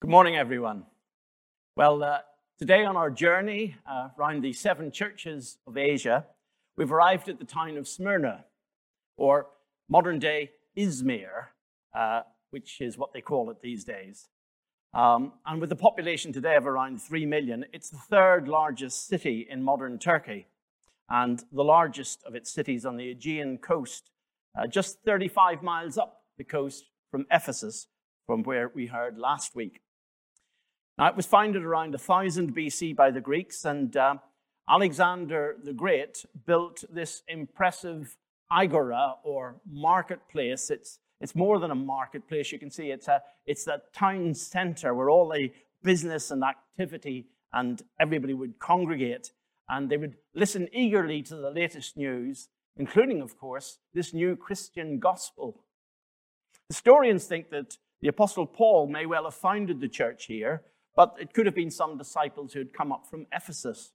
Good morning, everyone. Well, uh, today on our journey uh, around the seven churches of Asia, we've arrived at the town of Smyrna, or modern day Izmir, uh, which is what they call it these days. Um, and with a population today of around 3 million, it's the third largest city in modern Turkey and the largest of its cities on the Aegean coast, uh, just 35 miles up the coast from Ephesus, from where we heard last week. Now, it was founded around 1000 BC by the Greeks, and uh, Alexander the Great built this impressive agora or marketplace. It's, it's more than a marketplace. You can see it's a, it's a town center where all the business and activity and everybody would congregate and they would listen eagerly to the latest news, including, of course, this new Christian gospel. Historians think that the Apostle Paul may well have founded the church here but it could have been some disciples who had come up from Ephesus.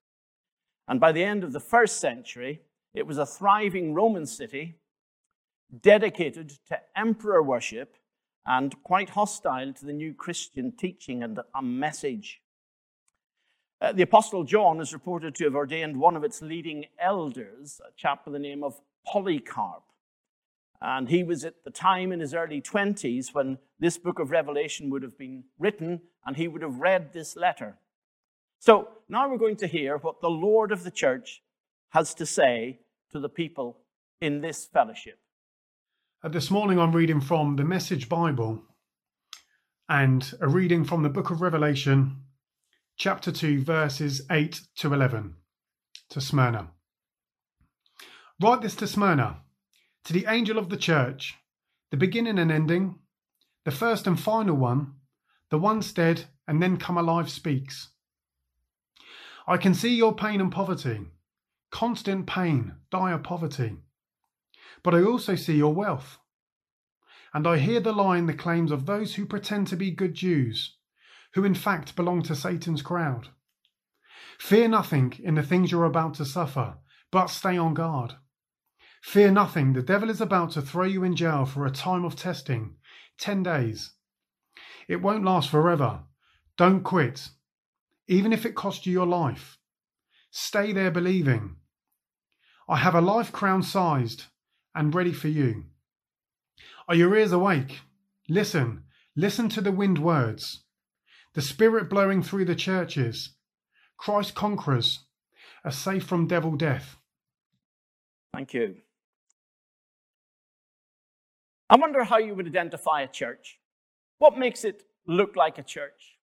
And by the end of the first century, it was a thriving Roman city dedicated to emperor worship and quite hostile to the new Christian teaching and a message. Uh, the Apostle John is reported to have ordained one of its leading elders, a chap by the name of Polycarp. And he was at the time in his early 20s when this book of Revelation would have been written, and he would have read this letter. So now we're going to hear what the Lord of the church has to say to the people in this fellowship. Uh, this morning I'm reading from the Message Bible and a reading from the book of Revelation, chapter 2, verses 8 to 11, to Smyrna. Write this to Smyrna to the angel of the church, the beginning and ending, the first and final one, the once dead and then come alive speaks. I can see your pain and poverty, constant pain, dire poverty. But I also see your wealth. And I hear the lie in the claims of those who pretend to be good Jews, who in fact belong to Satan's crowd. Fear nothing in the things you're about to suffer, but stay on guard. Fear nothing, the devil is about to throw you in jail for a time of testing 10 days. It won't last forever. Don't quit, even if it costs you your life. Stay there believing. I have a life crown sized and ready for you. Are your ears awake? Listen, listen to the wind words. The Spirit blowing through the churches. Christ conquerors, are safe from devil death. Thank you. I wonder how you would identify a church. What makes it look like a church?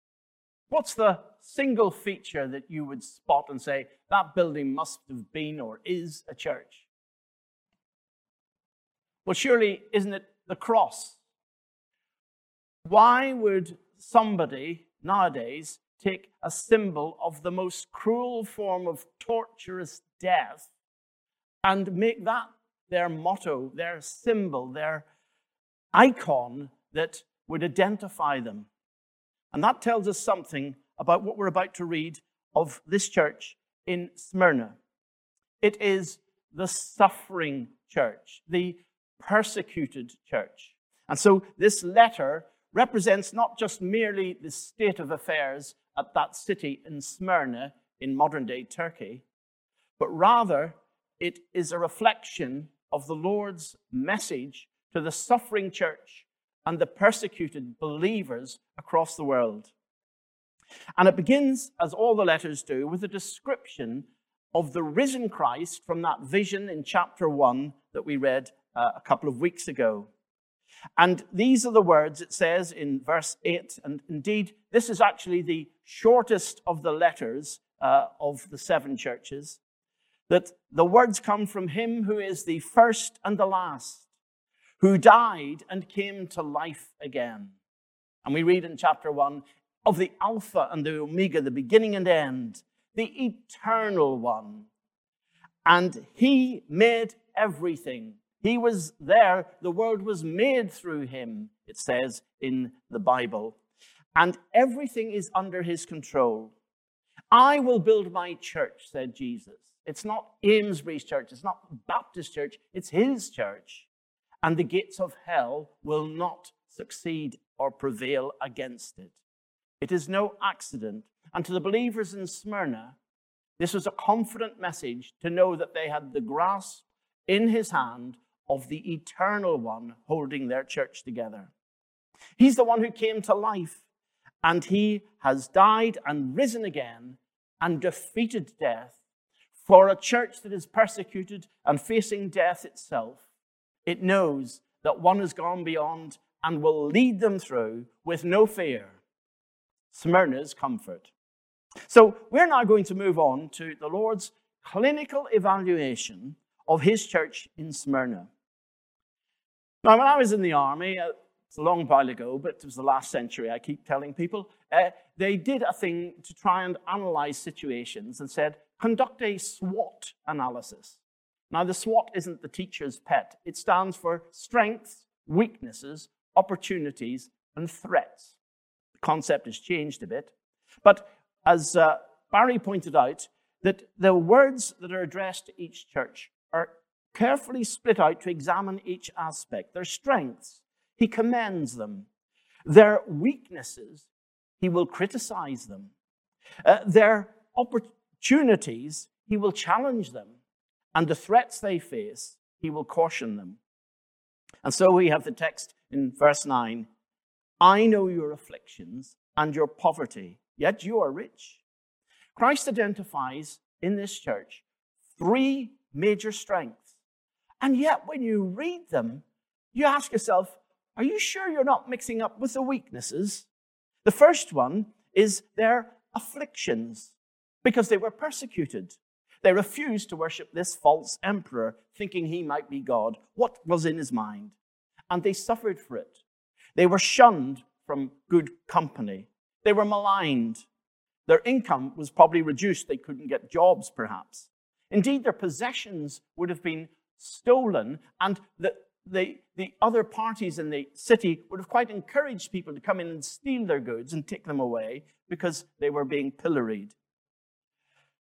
What's the single feature that you would spot and say, that building must have been or is a church? Well, surely, isn't it the cross? Why would somebody nowadays take a symbol of the most cruel form of torturous death and make that their motto, their symbol, their icon that would identify them. And that tells us something about what we're about to read of this church in Smyrna. It is the suffering church, the persecuted church. And so this letter represents not just merely the state of affairs at that city in Smyrna in modern day Turkey, but rather it is a reflection of the Lord's message to the suffering church and the persecuted believers across the world. And it begins, as all the letters do, with a description of the risen Christ from that vision in chapter 1 that we read uh, a couple of weeks ago. And these are the words it says in verse 8. And indeed, this is actually the shortest of the letters uh, of the seven churches. That the words come from him who is the first and the last who died and came to life again. And we read in chapter 1 of the Alpha and the Omega, the beginning and end, the eternal one. And he made everything. He was there. The world was made through him, it says in the Bible. And everything is under his control. I will build my church, said Jesus. It's not Amesbury's church, it's not Baptist church, it's his church and the gates of hell will not succeed or prevail against it. It is no accident. And to the believers in Smyrna, this was a confident message to know that they had the grasp in his hand of the eternal one holding their church together. He's the one who came to life, and he has died and risen again and defeated death. For a church that is persecuted and facing death itself, it knows that one has gone beyond and will lead them through with no fear. Smyrna's comfort. So we're now going to move on to the Lord's clinical evaluation of his church in Smyrna. Now, when I was in the army, uh, it's a long while ago, but it was the last century, I keep telling people, uh, they did a thing to try and analyze situations and said, conduct a SWOT analysis. Now, the SWOT isn't the teacher's pet, it stands for strengths, weaknesses, opportunities, and threats. The concept has changed a bit. But as uh, Barry pointed out, that the words that are addressed to each church are carefully split out to examine each aspect. Their strengths, he commends them. Their weaknesses, he will criticize them. Uh, their opportunities, he will challenge them. And the threats they face, he will caution them. And so we have the text in verse 9 I know your afflictions and your poverty, yet you are rich. Christ identifies in this church three major strengths. And yet, when you read them, you ask yourself, are you sure you're not mixing up with the weaknesses? The first one is their afflictions, because they were persecuted. They refused to worship this false emperor, thinking he might be God. What was in his mind? And they suffered for it. They were shunned from good company. They were maligned. Their income was probably reduced. They couldn't get jobs, perhaps. Indeed, their possessions would have been stolen, and the, the, the other parties in the city would have quite encouraged people to come in and steal their goods and take them away because they were being pilloried.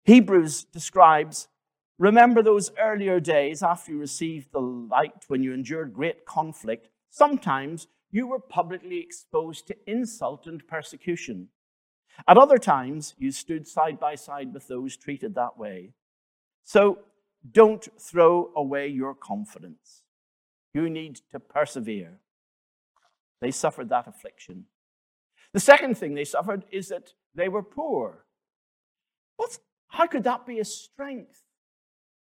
Hebrews describes Remember those earlier days after you received the light when you endured great conflict. Sometimes you were publicly exposed to insult and persecution. At other times, you stood side by side with those treated that way. So don't throw away your confidence. You need to persevere. They suffered that affliction. The second thing they suffered is that they were poor. What's, how could that be a strength?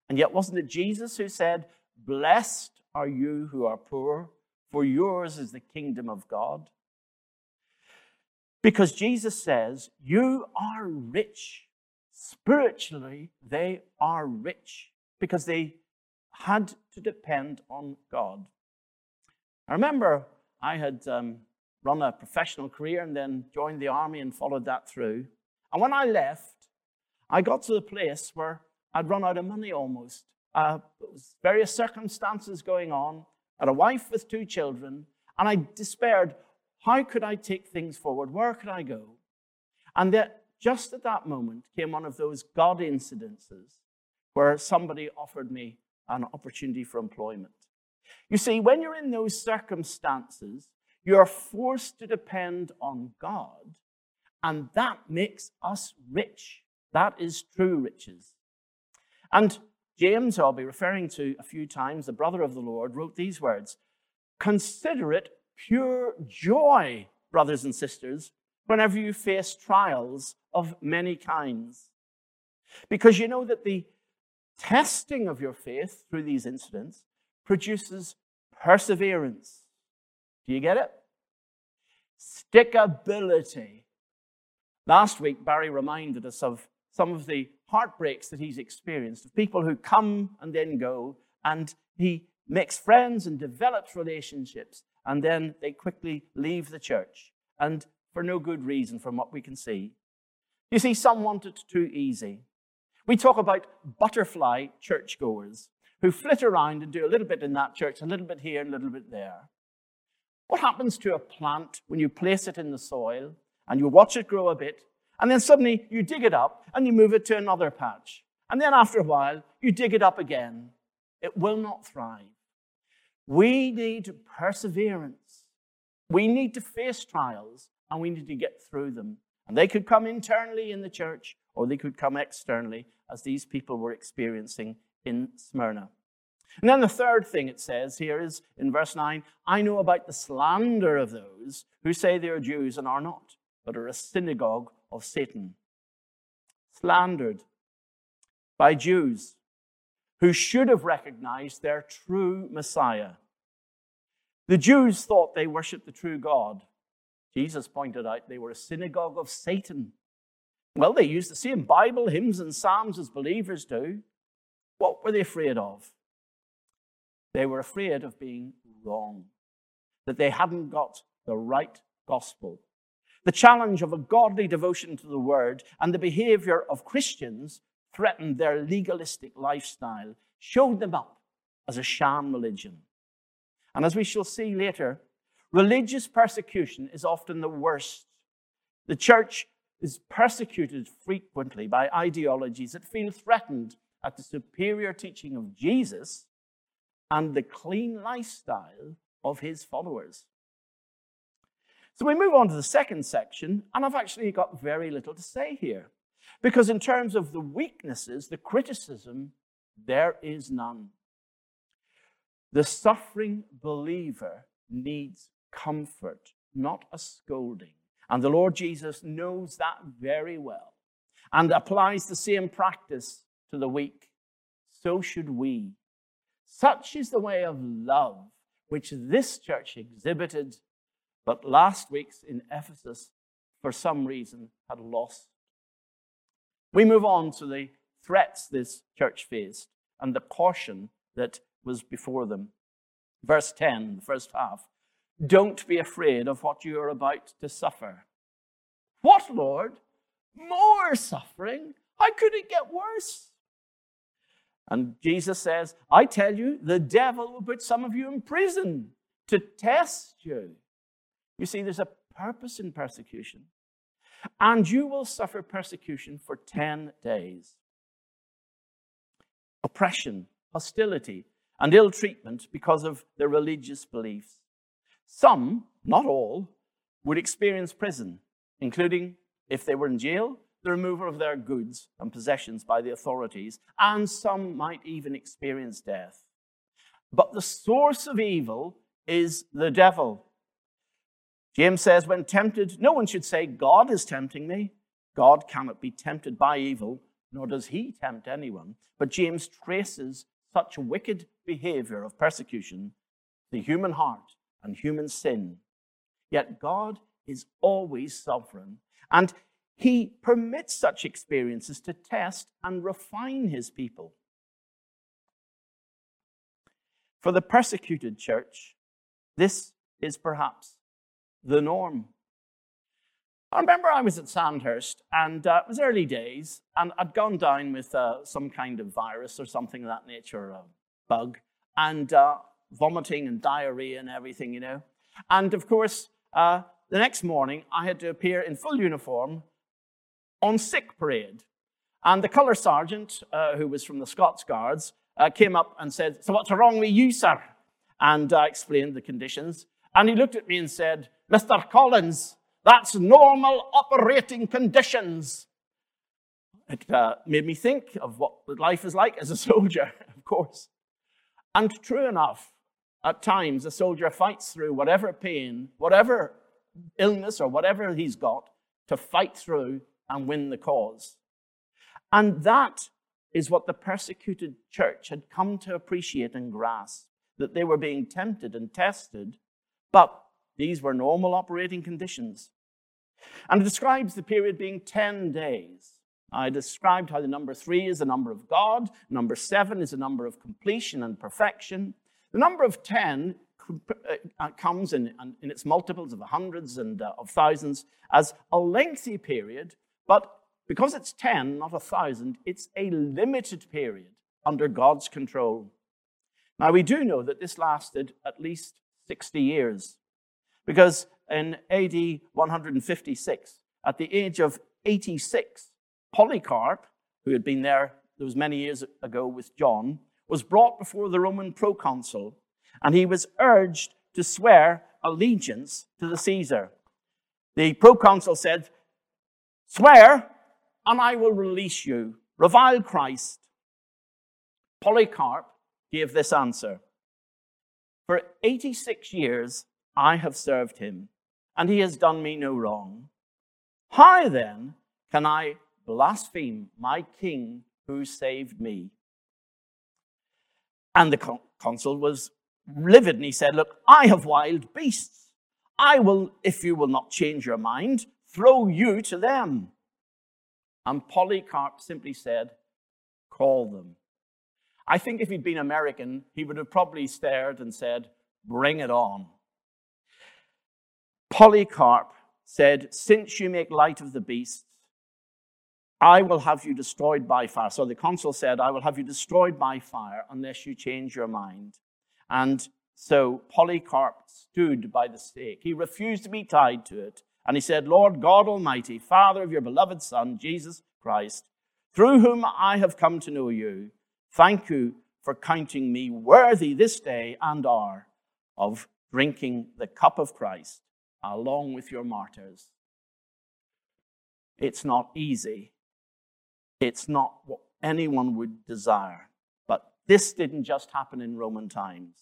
And yet, wasn't it Jesus who said, Blessed are you who are poor, for yours is the kingdom of God? Because Jesus says, You are rich. Spiritually, they are rich because they had to depend on God. I remember I had um, run a professional career and then joined the army and followed that through. And when I left, I got to the place where I'd run out of money almost. Uh, various circumstances going on. I had a wife with two children, and I despaired how could I take things forward? Where could I go? And that just at that moment came one of those God incidences where somebody offered me an opportunity for employment. You see, when you're in those circumstances, you're forced to depend on God, and that makes us rich. That is true riches. And James, I'll be referring to a few times, the brother of the Lord, wrote these words Consider it pure joy, brothers and sisters, whenever you face trials of many kinds. Because you know that the testing of your faith through these incidents produces perseverance. Do you get it? Stickability. Last week, Barry reminded us of some of the heartbreaks that he's experienced, of people who come and then go, and he makes friends and develops relationships and then they quickly leave the church, and for no good reason from what we can see. You see, some want it too easy. We talk about butterfly churchgoers who flit around and do a little bit in that church, a little bit here, and a little bit there. What happens to a plant when you place it in the soil and you watch it grow a bit, and then suddenly you dig it up and you move it to another patch? And then after a while, you dig it up again. It will not thrive. We need perseverance. We need to face trials and we need to get through them. And they could come internally in the church, or they could come externally, as these people were experiencing in Smyrna. And then the third thing it says here is in verse 9 I know about the slander of those who say they are Jews and are not, but are a synagogue of Satan. Slandered by Jews who should have recognized their true Messiah. The Jews thought they worshiped the true God. Jesus pointed out they were a synagogue of Satan. Well, they used the same Bible, hymns, and psalms as believers do. What were they afraid of? They were afraid of being wrong, that they hadn't got the right gospel. The challenge of a godly devotion to the word and the behavior of Christians threatened their legalistic lifestyle, showed them up as a sham religion. And as we shall see later, religious persecution is often the worst. The church is persecuted frequently by ideologies that feel threatened at the superior teaching of Jesus and the clean lifestyle of his followers. So we move on to the second section, and I've actually got very little to say here. Because in terms of the weaknesses, the criticism, there is none. The suffering believer needs comfort, not a scolding. And the Lord Jesus knows that very well and applies the same practice to the weak. So should we. Such is the way of love which this church exhibited, but last week's in Ephesus, for some reason, had lost. We move on to the threats this church faced and the caution that was before them. Verse 10, the first half. Don't be afraid of what you are about to suffer. What, Lord? More suffering? How could it get worse? And Jesus says, I tell you, the devil will put some of you in prison to test you. You see, there's a purpose in persecution. And you will suffer persecution for 10 days. Oppression, hostility, and ill treatment because of their religious beliefs. Some, not all, would experience prison, including, if they were in jail, the removal of their goods and possessions by the authorities, and some might even experience death. But the source of evil is the devil. James says, when tempted, no one should say, God is tempting me. God cannot be tempted by evil, nor does he tempt anyone. But James traces such wicked behavior of persecution, the human heart, and human sin. Yet God is always sovereign, and he permits such experiences to test and refine his people. For the persecuted church, this is perhaps the norm. I remember I was at Sandhurst, and uh, it was early days, and I'd gone down with uh, some kind of virus or something of that nature, a bug, and uh, vomiting and diarrhea and everything, you know. And of course, uh, the next morning, I had to appear in full uniform on sick parade. And the colour sergeant, uh, who was from the Scots Guards, uh, came up and said, So what's wrong with you, sir? And I explained the conditions. And he looked at me and said, Mr. Collins, that's normal operating conditions. It uh, made me think of what life is like as a soldier, of course. And true enough, at times a soldier fights through whatever pain, whatever illness, or whatever he's got to fight through and win the cause. And that is what the persecuted church had come to appreciate and grasp that they were being tempted and tested, but these were normal operating conditions. And it describes the period being 10 days. I described how the number three is the number of God, number seven is the number of completion and perfection. The number of 10 uh, comes in, in its multiples of hundreds and uh, of thousands as a lengthy period but because it's 10, not a 1,000, it's a limited period under God's control. Now, we do know that this lasted at least 60 years, because in AD 156, at the age of 86, Polycarp, who had been there those many years ago with John, was brought before the Roman proconsul, and he was urged to swear allegiance to the Caesar. The proconsul said, Swear, and I will release you. Revile Christ. Polycarp gave this answer For 86 years I have served him, and he has done me no wrong. How then can I blaspheme my king who saved me? And the consul was livid and he said, Look, I have wild beasts. I will, if you will not change your mind, throw you to them. And Polycarp simply said, Call them. I think if he'd been American, he would have probably stared and said, Bring it on. Polycarp said, Since you make light of the beasts, I will have you destroyed by fire. So the consul said, I will have you destroyed by fire unless you change your mind. And so Polycarp stood by the stake. He refused to be tied to it. And he said, Lord God Almighty, Father of your beloved Son, Jesus Christ, through whom I have come to know you, thank you for counting me worthy this day and hour of drinking the cup of Christ along with your martyrs. It's not easy. It's not what anyone would desire. But this didn't just happen in Roman times.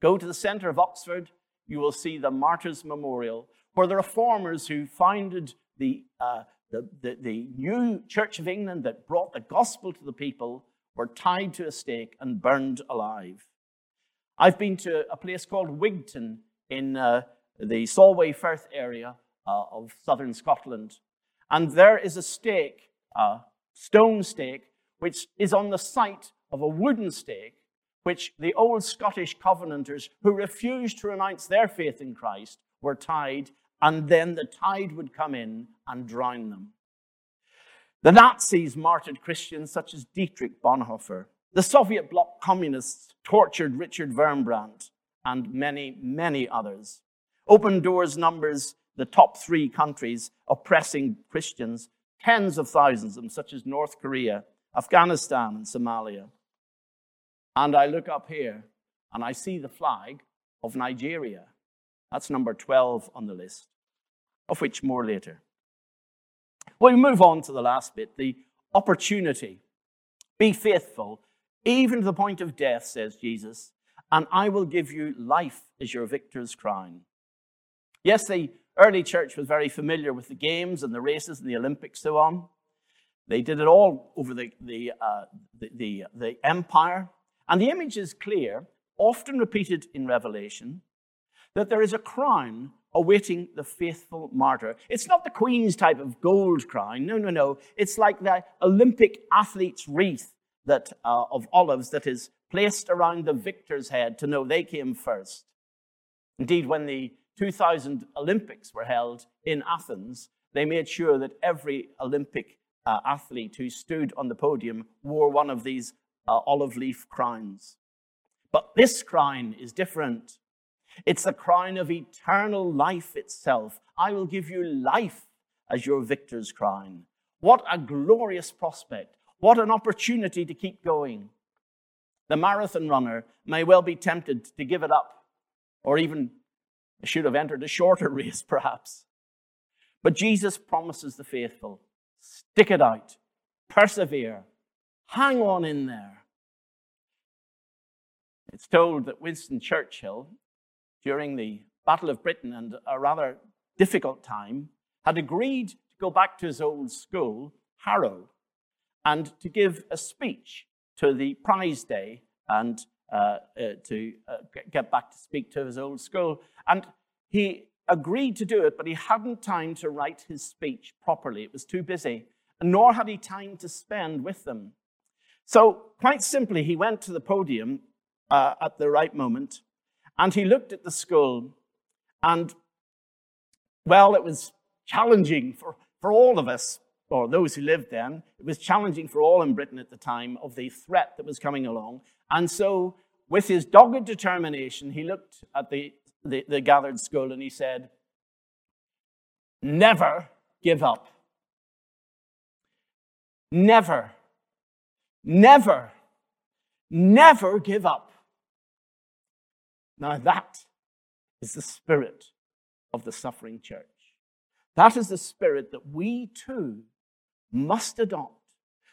Go to the center of Oxford, you will see the Martyrs Memorial, where the reformers who founded the, uh, the, the, the new Church of England that brought the gospel to the people were tied to a stake and burned alive. I've been to a place called Wigtown in uh, the Solway Firth area uh, of southern Scotland. And there is a stake, a stone stake, which is on the site of a wooden stake, which the old Scottish Covenanters who refused to renounce their faith in Christ were tied, and then the tide would come in and drown them. The Nazis martyred Christians such as Dietrich Bonhoeffer. The Soviet bloc communists tortured Richard Wurmbrand and many, many others. Open Doors numbers the top three countries oppressing Christians, tens of thousands of them, such as North Korea, Afghanistan, and Somalia. And I look up here and I see the flag of Nigeria. That's number 12 on the list, of which more later. Well, we move on to the last bit the opportunity. Be faithful, even to the point of death, says Jesus, and I will give you life as your victor's crown. Yes, the early church was very familiar with the games and the races and the Olympics, so on. They did it all over the, the, uh, the, the, the empire. And the image is clear, often repeated in Revelation, that there is a crown awaiting the faithful martyr. It's not the Queen's type of gold crown. No, no, no. It's like the Olympic athlete's wreath that, uh, of olives that is placed around the victor's head to know they came first. Indeed, when the 2000 Olympics were held in Athens, they made sure that every Olympic uh, athlete who stood on the podium wore one of these uh, olive leaf crowns. But this crown is different. It's the crown of eternal life itself. I will give you life as your victor's crown. What a glorious prospect. What an opportunity to keep going. The marathon runner may well be tempted to give it up or even I should have entered a shorter race, perhaps. But Jesus promises the faithful stick it out, persevere, hang on in there. It's told that Winston Churchill, during the Battle of Britain and a rather difficult time, had agreed to go back to his old school, Harrow, and to give a speech to the prize day and to uh, get back to speak to his old school. And he agreed to do it, but he hadn't time to write his speech properly. It was too busy, and nor had he time to spend with them. So, quite simply, he went to the podium uh, at the right moment and he looked at the school. And, well, it was challenging for, for all of us, or those who lived then. It was challenging for all in Britain at the time of the threat that was coming along. And so, with his dogged determination, he looked at the, the, the gathered school and he said, Never give up. Never, never, never give up. Now, that is the spirit of the suffering church. That is the spirit that we too must adopt.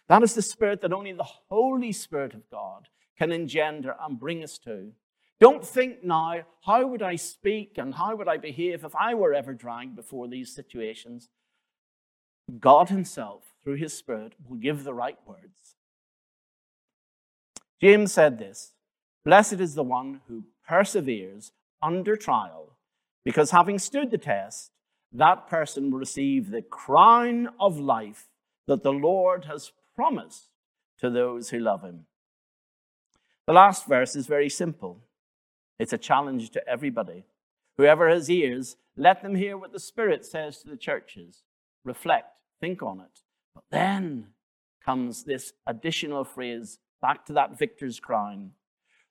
That is the spirit that only the Holy Spirit of God can engender and bring us to. Don't think now, how would I speak and how would I behave if I were ever dragged before these situations? God Himself, through His Spirit, will give the right words. James said this Blessed is the one who perseveres under trial, because having stood the test, that person will receive the crown of life that the Lord has promised to those who love Him. The last verse is very simple. It's a challenge to everybody. Whoever has ears, let them hear what the Spirit says to the churches. Reflect, think on it. But then comes this additional phrase back to that victor's crown.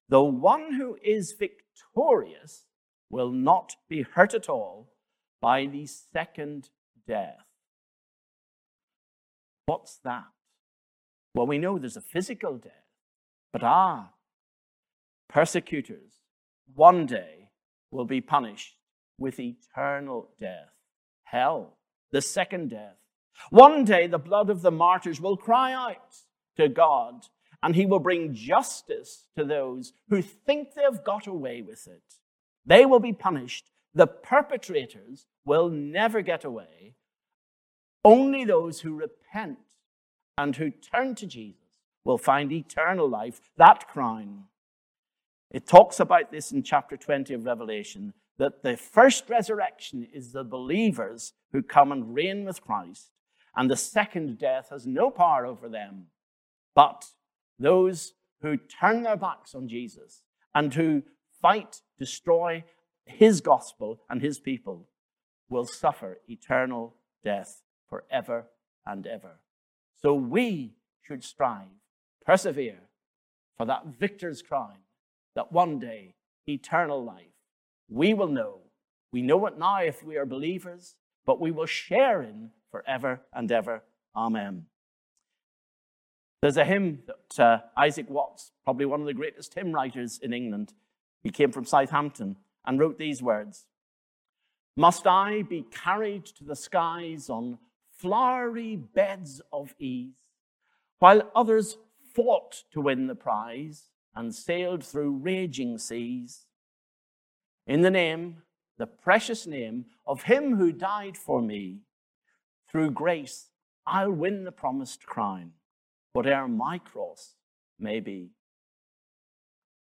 The one who is victorious will not be hurt at all by the second death. What's that? Well, we know there's a physical death, but ah, persecutors one day will be punished with eternal death, hell, the second death. One day the blood of the martyrs will cry out to God and he will bring justice to those who think they've got away with it. They will be punished. The perpetrators will never get away. Only those who repent and who turn to Jesus will find eternal life, that crown. It talks about this in chapter 20 of Revelation that the first resurrection is the believers who come and reign with Christ, and the second death has no power over them. But those who turn their backs on Jesus and who fight, destroy his gospel and his people will suffer eternal death forever and ever. So we should strive, persevere for that victor's crown that one day, eternal life, we will know. We know it now if we are believers, but we will share in forever and ever. Amen. There's a hymn that uh, Isaac Watts, probably one of the greatest hymn writers in England, he came from Southampton and wrote these words Must I be carried to the skies on flowery beds of ease, while others fought to win the prize? And sailed through raging seas. In the name, the precious name of Him who died for me, through grace I'll win the promised crown, whate'er my cross may be.